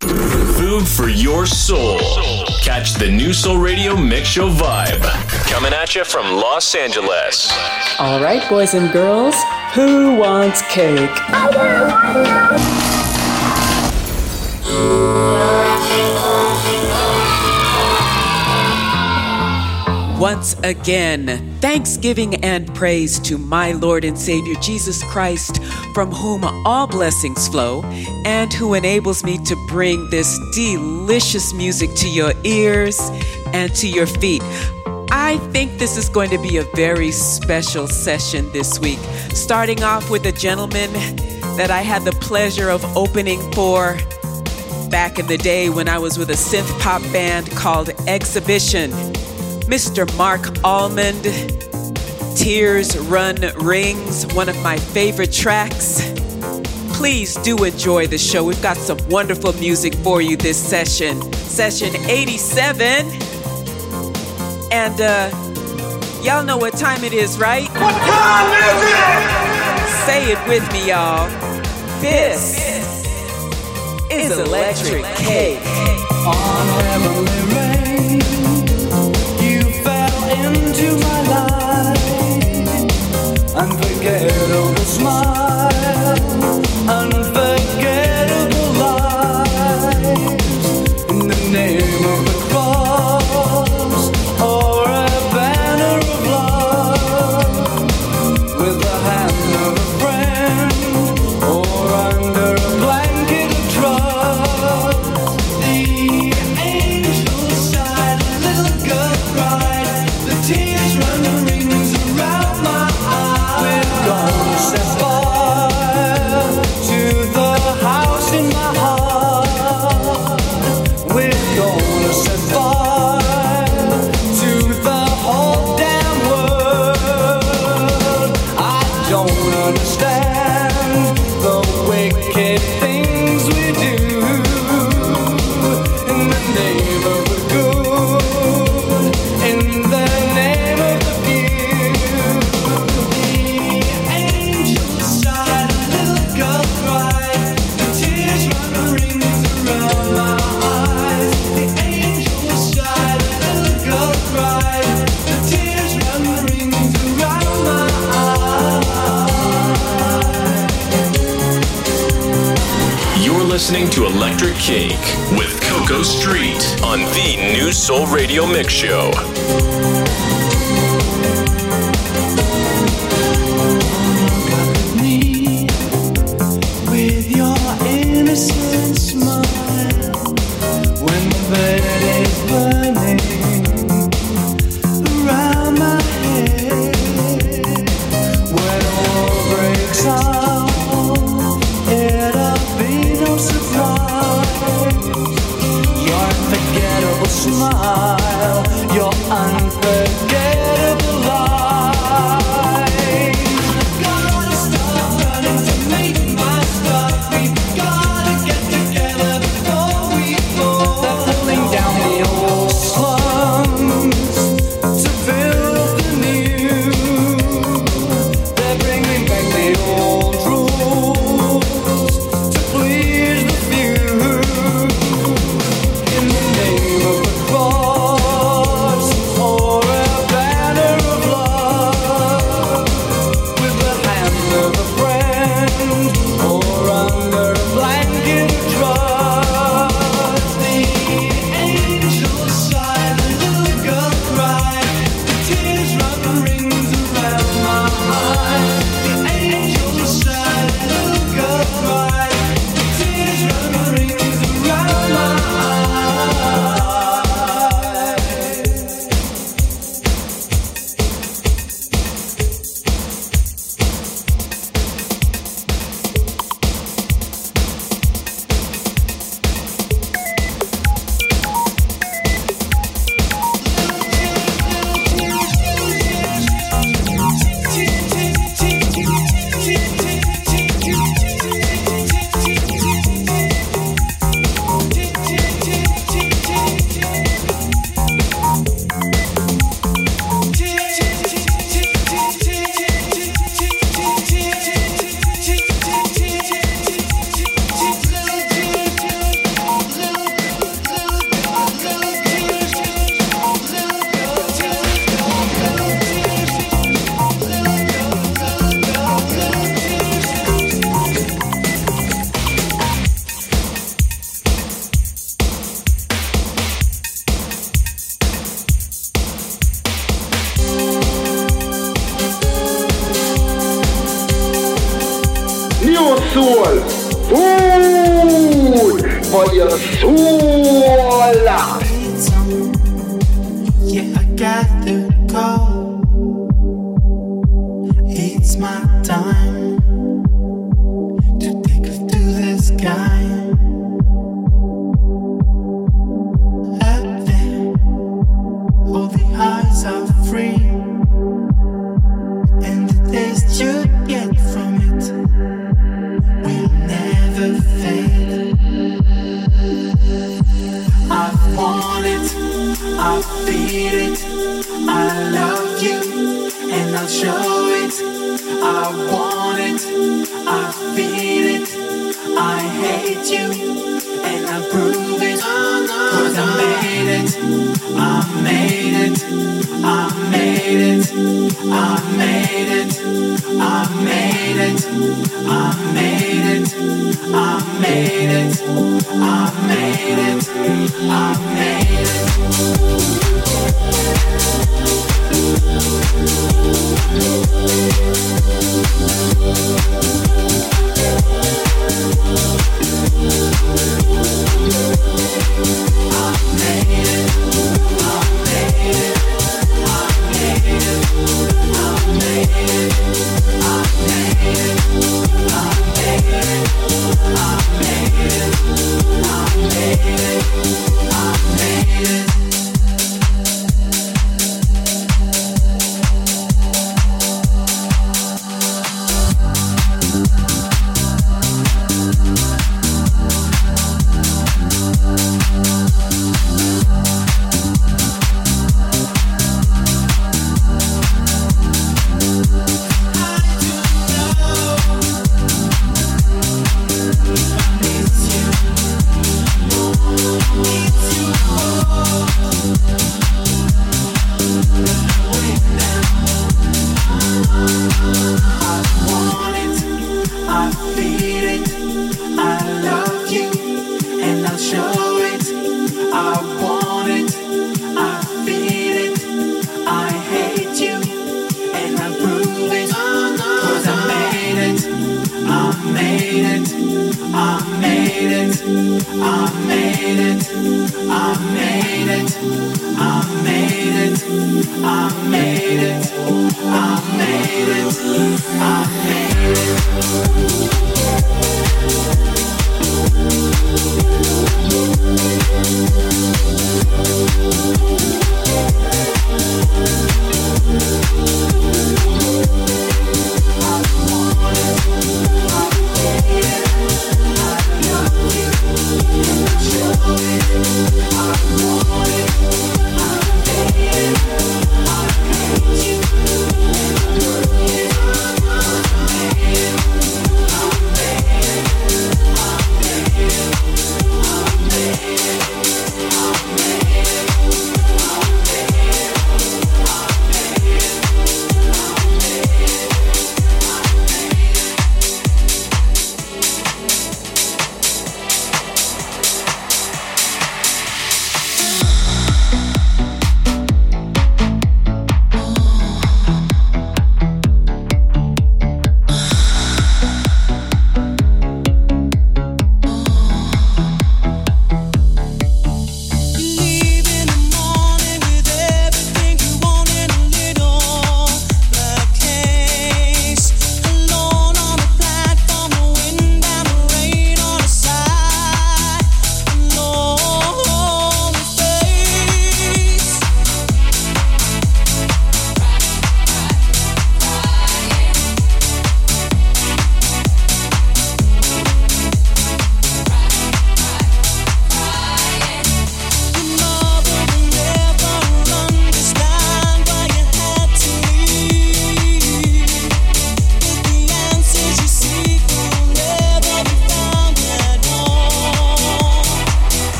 Food for your soul. Catch the Nu Soul Radio Mix Show vibe. Coming at you from Los Angeles. All right, boys and girls, who wants cake? Once again, thanksgiving and praise to my Lord and Savior Jesus Christ, from whom all blessings flow, and who enables me to bring this delicious music to your ears and to your feet. I think this is going to be a very special session this week, starting off with a gentleman that I had the pleasure of opening for back in the day when I was with a synth pop band called Exhibition. Mr. Marc Almond, Tears Run Rings, one of my favorite tracks. Please do enjoy the show. We've got some wonderful music for you this session, session 87. And uh, y'all know what time it is, right? What time is it? Say it with me, y'all. This is Electrik Cake. On heavenly rain, Unforgettable Cake with Coco Street on the Nu Soul Radio Mix Show.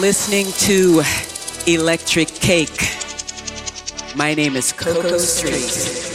Listening to Electrik Cake. My name is Coco Street.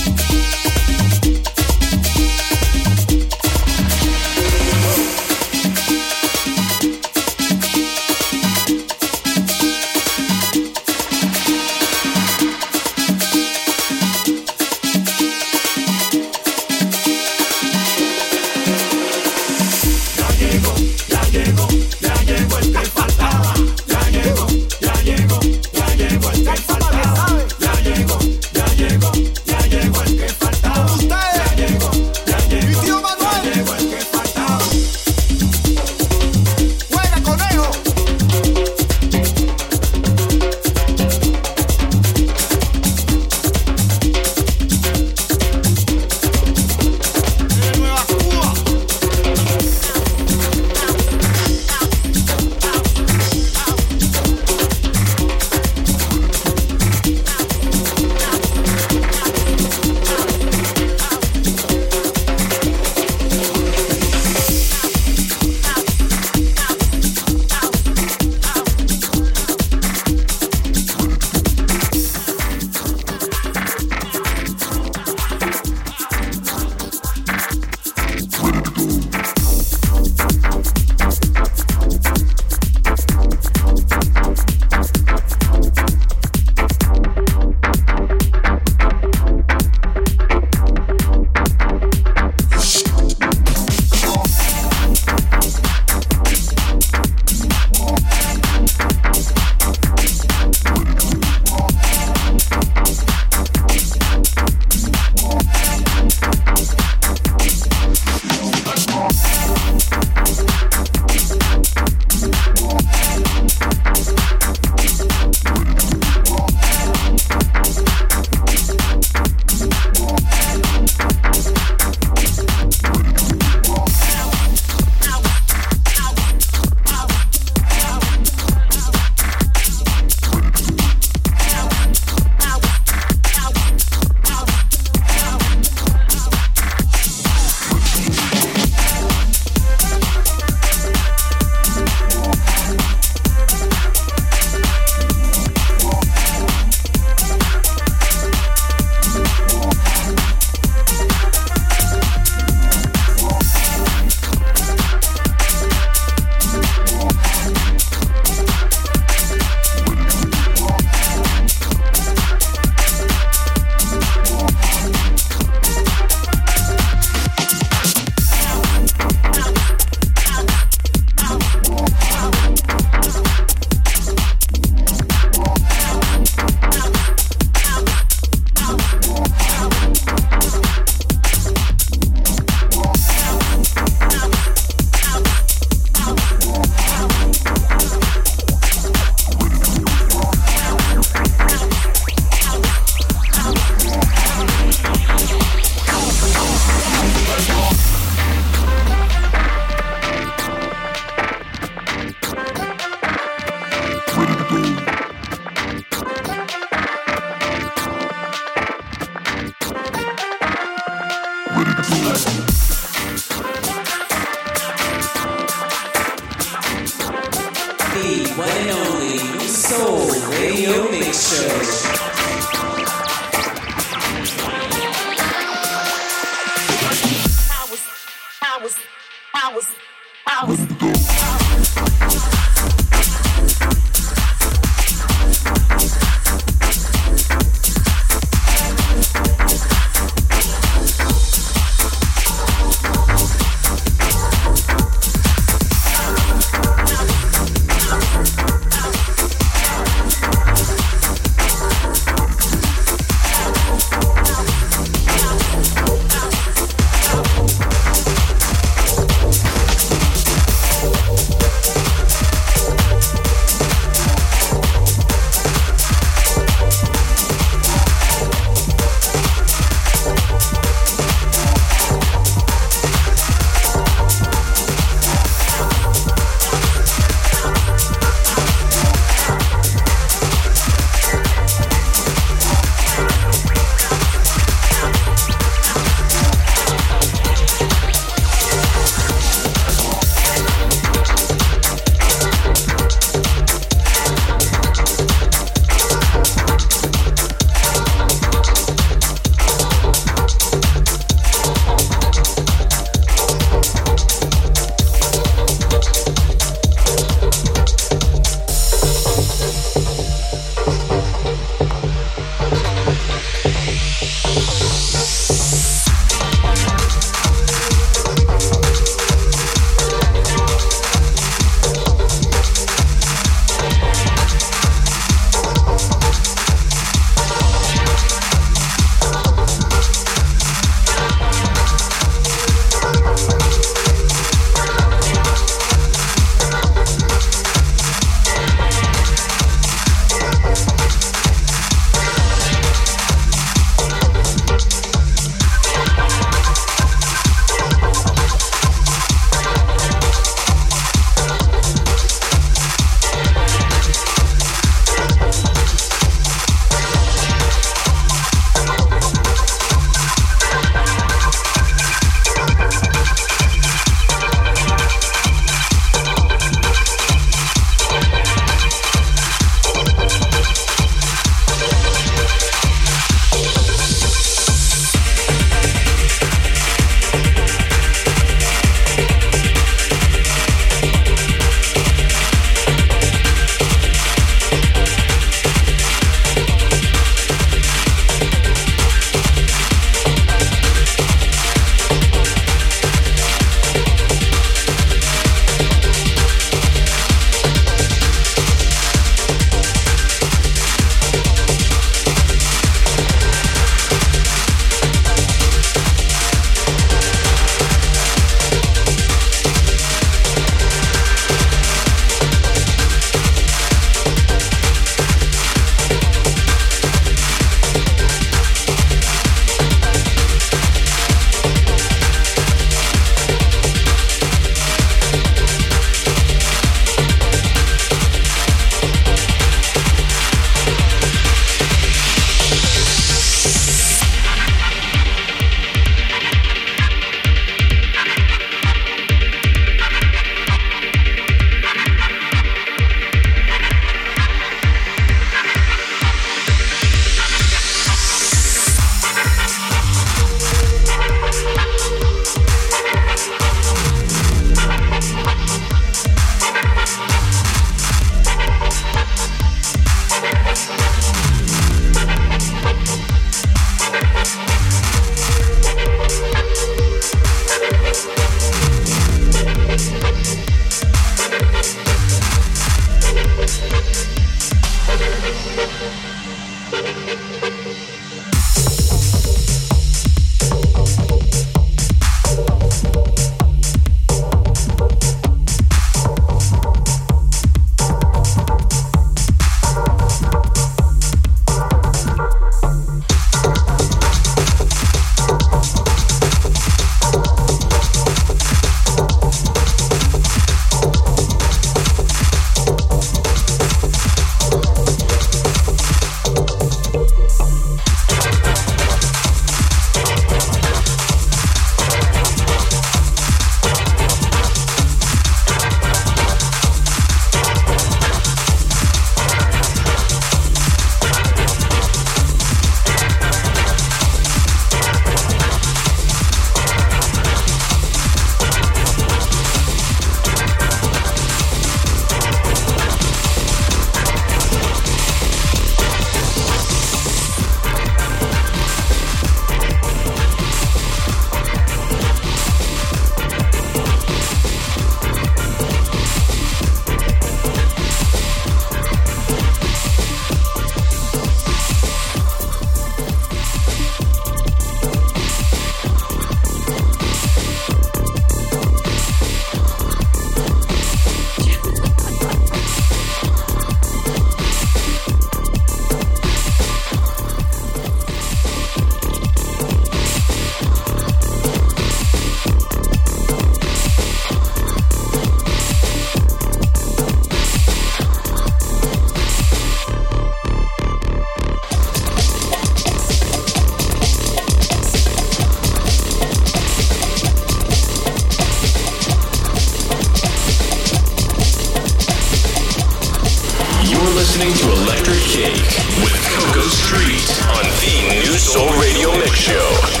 With Coco Street on the Nu Soul Radio Mix Show.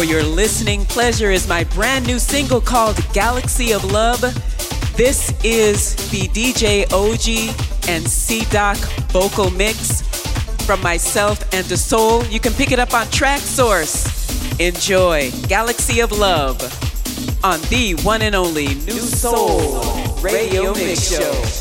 For your listening pleasure is my brand new single called Galaxy of Love. This is the DJ OG and C Doc vocal mix from myself and the soul. You can pick it up on Traxsource. Enjoy Galaxy of Love on the one and only Nu Soul Radio Mix Show.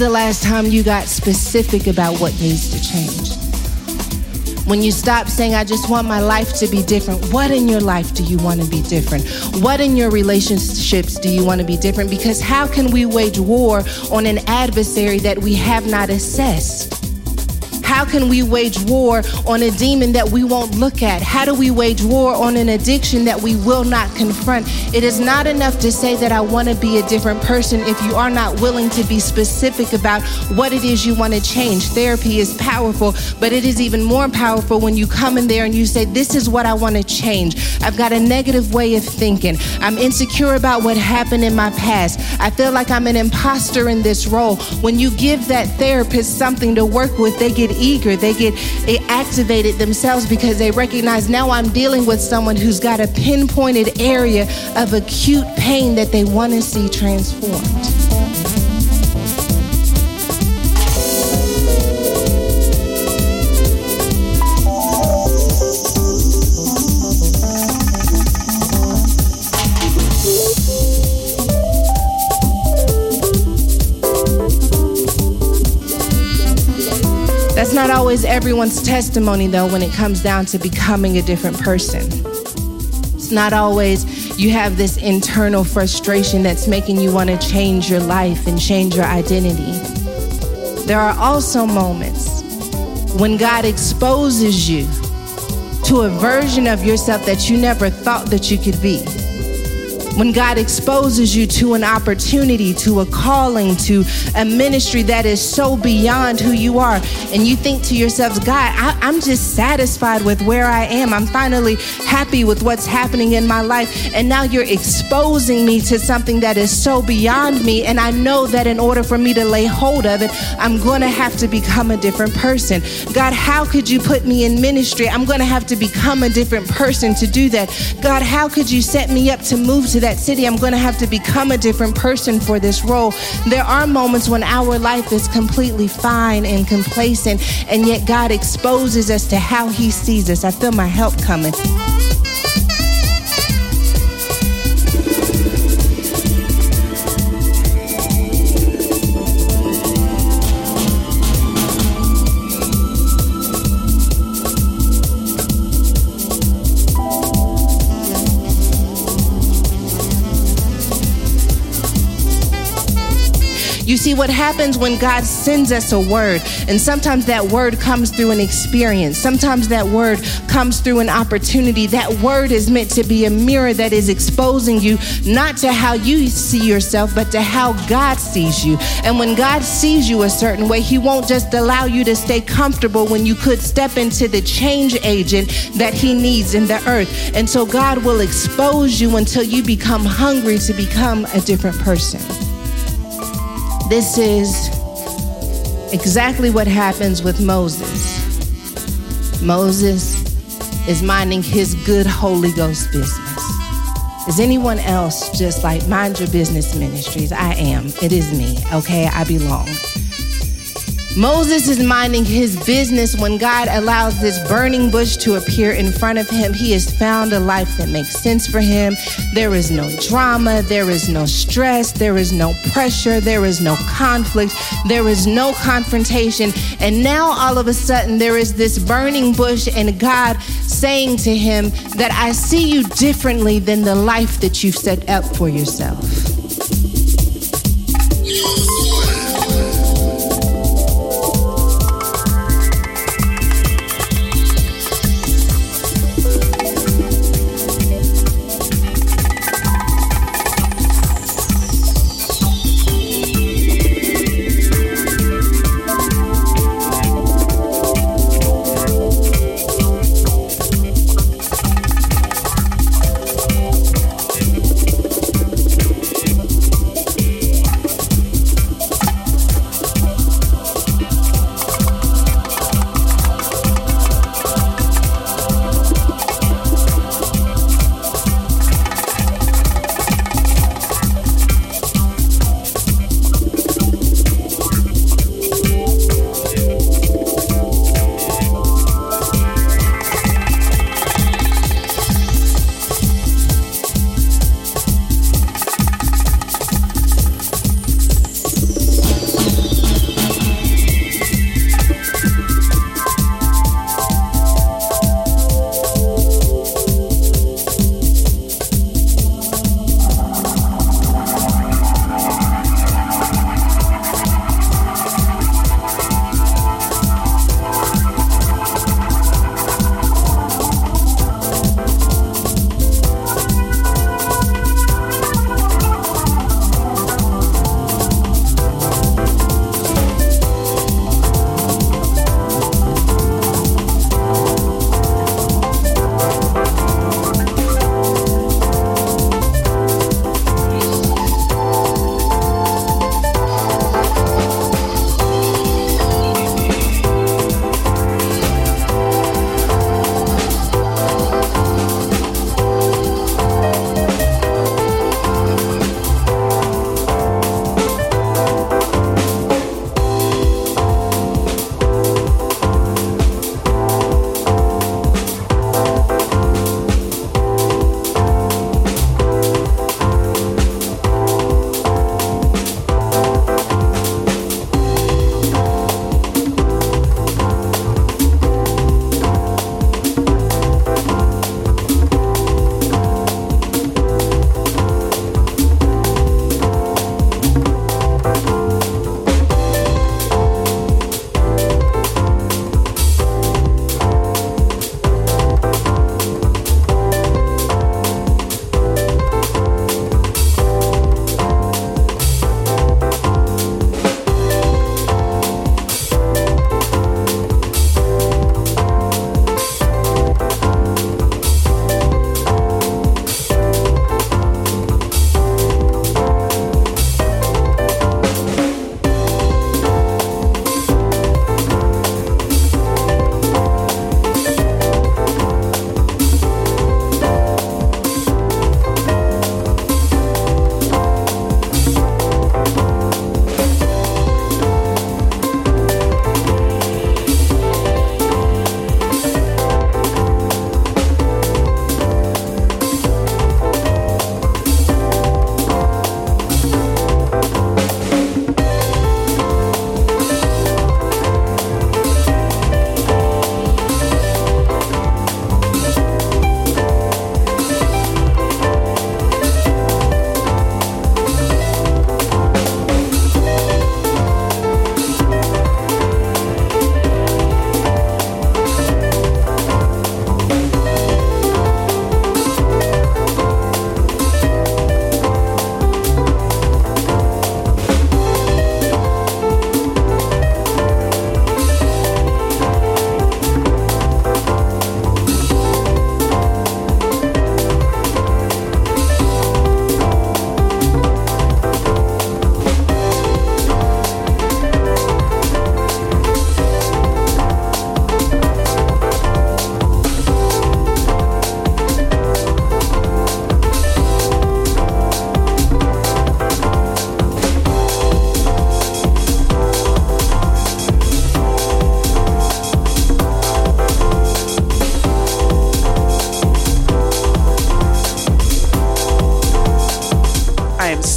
The last time you got specific about what needs to change? When you stop saying, I just want my life to be different, what in your life do you want to be different? What in your relationships do you want to be different? Because how can we wage war on an adversary that we have not assessed? How can we wage war on a demon that we won't look at? How do we wage war on an addiction that we will not confront? It is not enough to say that I want to be a different person if you are not willing to be specific about what it is you want to change. Therapy is powerful, but it is even more powerful when you come in there and you say, This is what I want to change. I've got a negative way of thinking. I'm insecure about what happened in my past. I feel like I'm an imposter in this role. When you give that therapist something to work with, they get eager. They get activated themselves because they recognize now I'm dealing with someone who's got a pinpointed area of acute pain that they want to see transformed. Not always everyone's testimony, though, when it comes down to becoming a different person. It's not always you have this internal frustration that's making you want to change your life and change your identity. There are also moments when God exposes you to a version of yourself that you never thought that you could be. When God exposes you to an opportunity, to a calling, to a ministry that is so beyond who you are, and you think to yourselves, God, I, I'm just satisfied with where I am. I'm finally happy with what's happening in my life. And now you're exposing me to something that is so beyond me. And I know that in order for me to lay hold of it, I'm going to have to become a different person. God, how could you put me in ministry? I'm going to have to become a different person to do that. God, how could you set me up to move to that city? I'm going to have to become a different person for this role. There are moments when our life is completely fine and complacent, and yet God exposes us to how He sees us. I feel my help coming. You see, what happens when God sends us a word, and sometimes that word comes through an experience, sometimes that word comes through an opportunity. That word is meant to be a mirror that is exposing you not to how you see yourself, but to how God sees you. And when God sees you a certain way, He won't just allow you to stay comfortable when you could step into the change agent that He needs in the earth. And so God will expose you until you become hungry to become a different person. This is exactly what happens with Moses. Moses is minding his good Holy Ghost business. Is anyone else just like mind your business ministries? I am. It is me, okay? I belong. Moses is minding his business when God allows this burning bush to appear in front of him. He has found a life that makes sense for him. There is no drama, there is no stress, there is no pressure, there is no conflict, there is no confrontation. And now all of a sudden there is this burning bush, and God saying to him that I see you differently than the life that you've set up for yourself.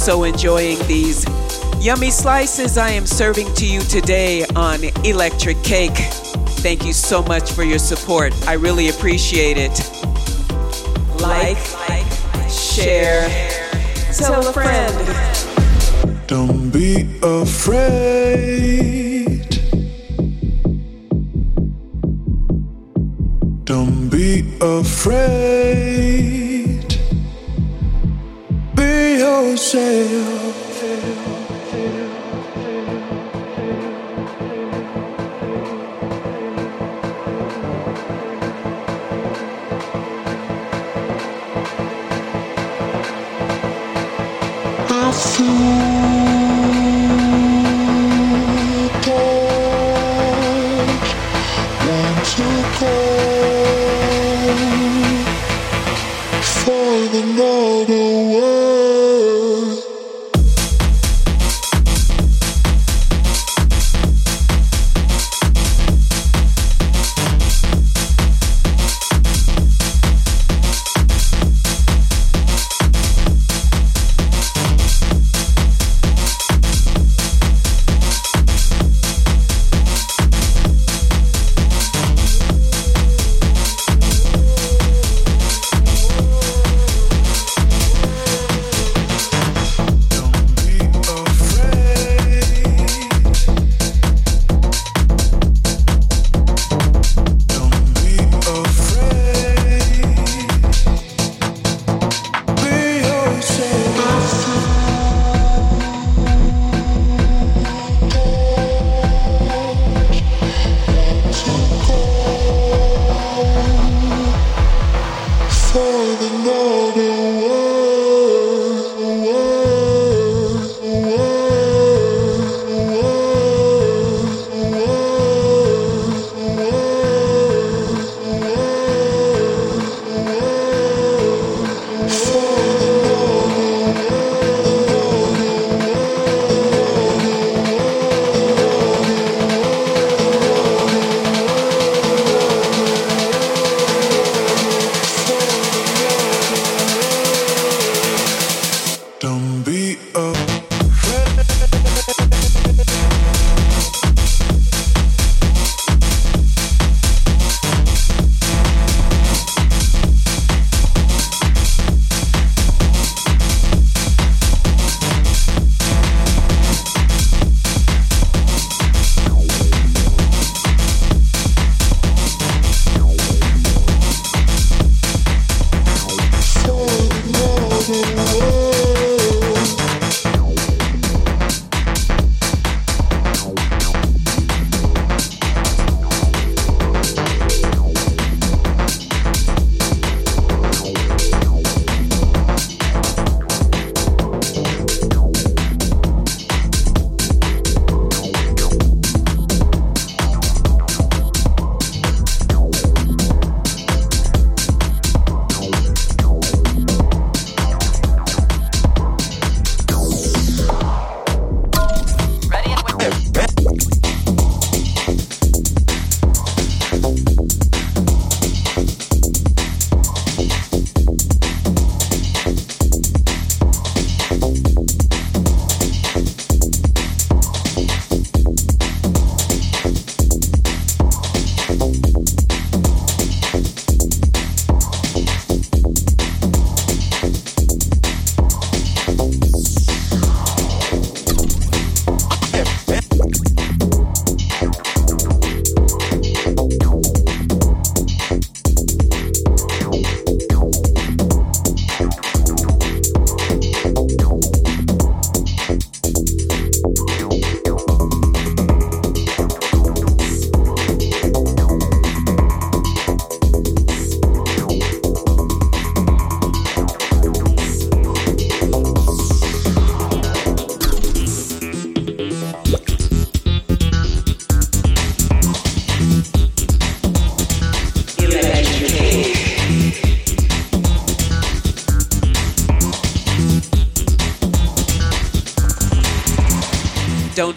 So enjoying these yummy slices I am serving to you today on Electrik Cake. Thank you so much for your support. I really appreciate it. Like, share, tell a friend. Don't be afraid. Don't be afraid.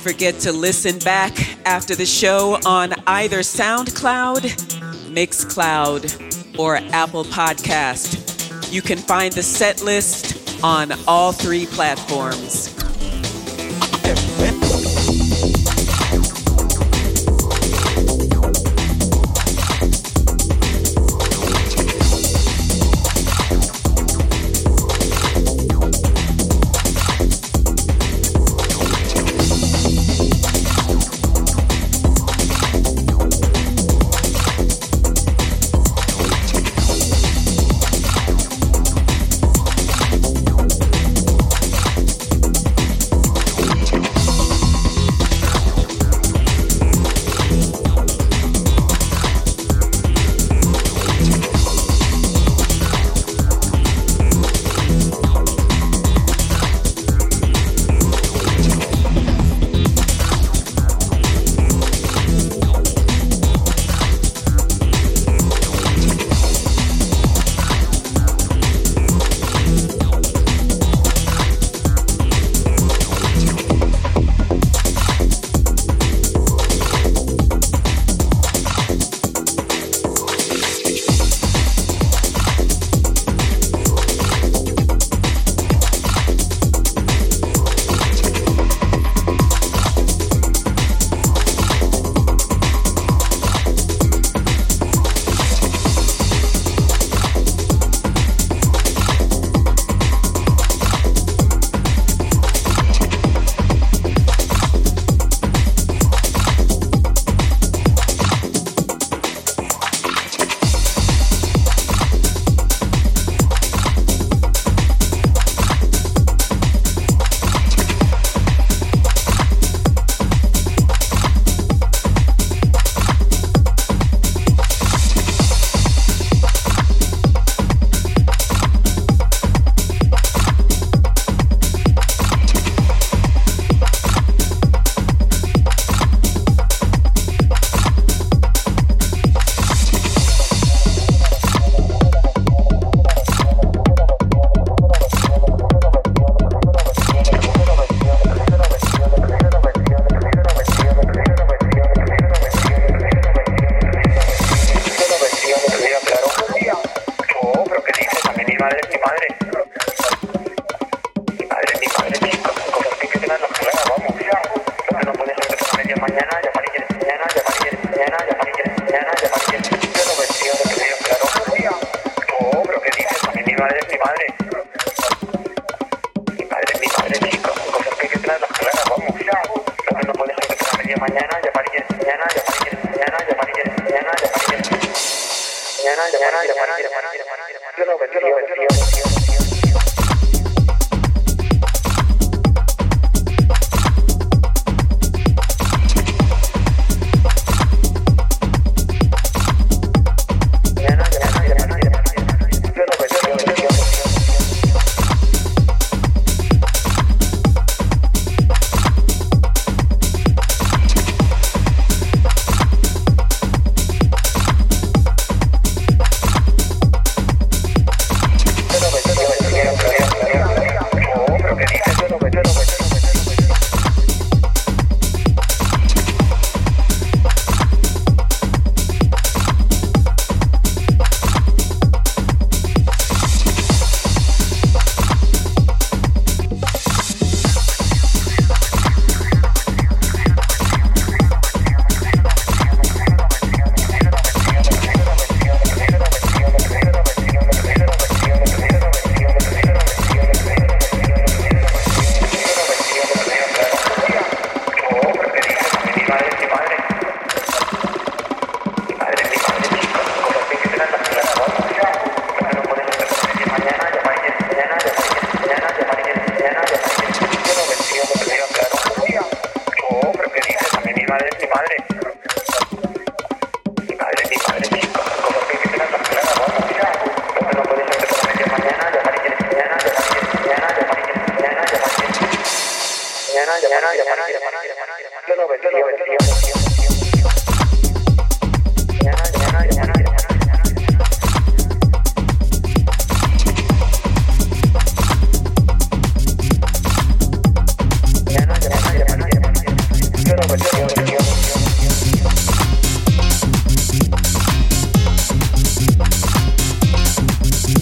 Forget to listen back after the show on either SoundCloud, Mixcloud, or Apple Podcast. You can find the set list on all three platforms.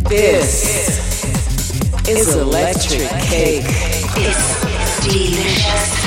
This is Electrik Cake. Delicious.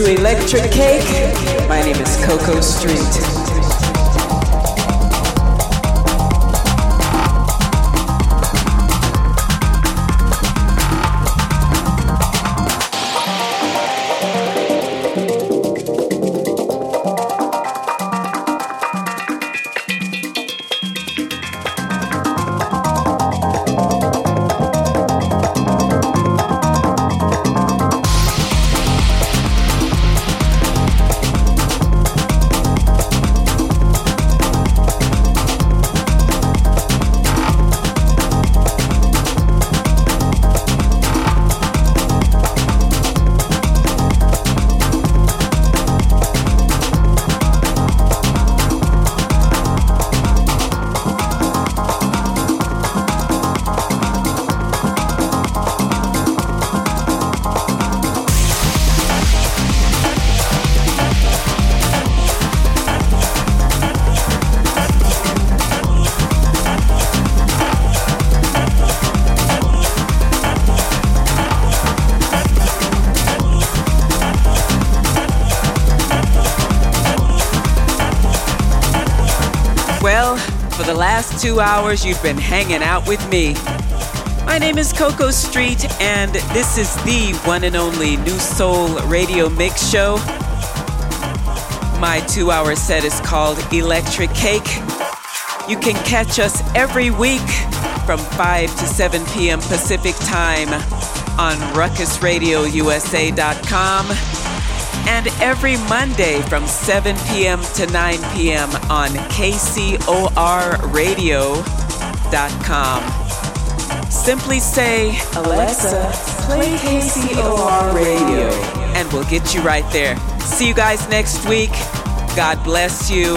To Electrik Cake. Two hours you've been hanging out with me. My name is Coco Street, and this is the one and only Nu Soul Radio Mix Show. My two hour set is called Electrik Cake. You can catch us every week from 5 to 7 p.m. Pacific Time on ruckusradiousa.com and every Monday from 7 p.m. to 9 p.m. on KCORradio.com. Simply say, Alexa, play KCOR Radio, and we'll get you right there. See you guys next week. God bless you.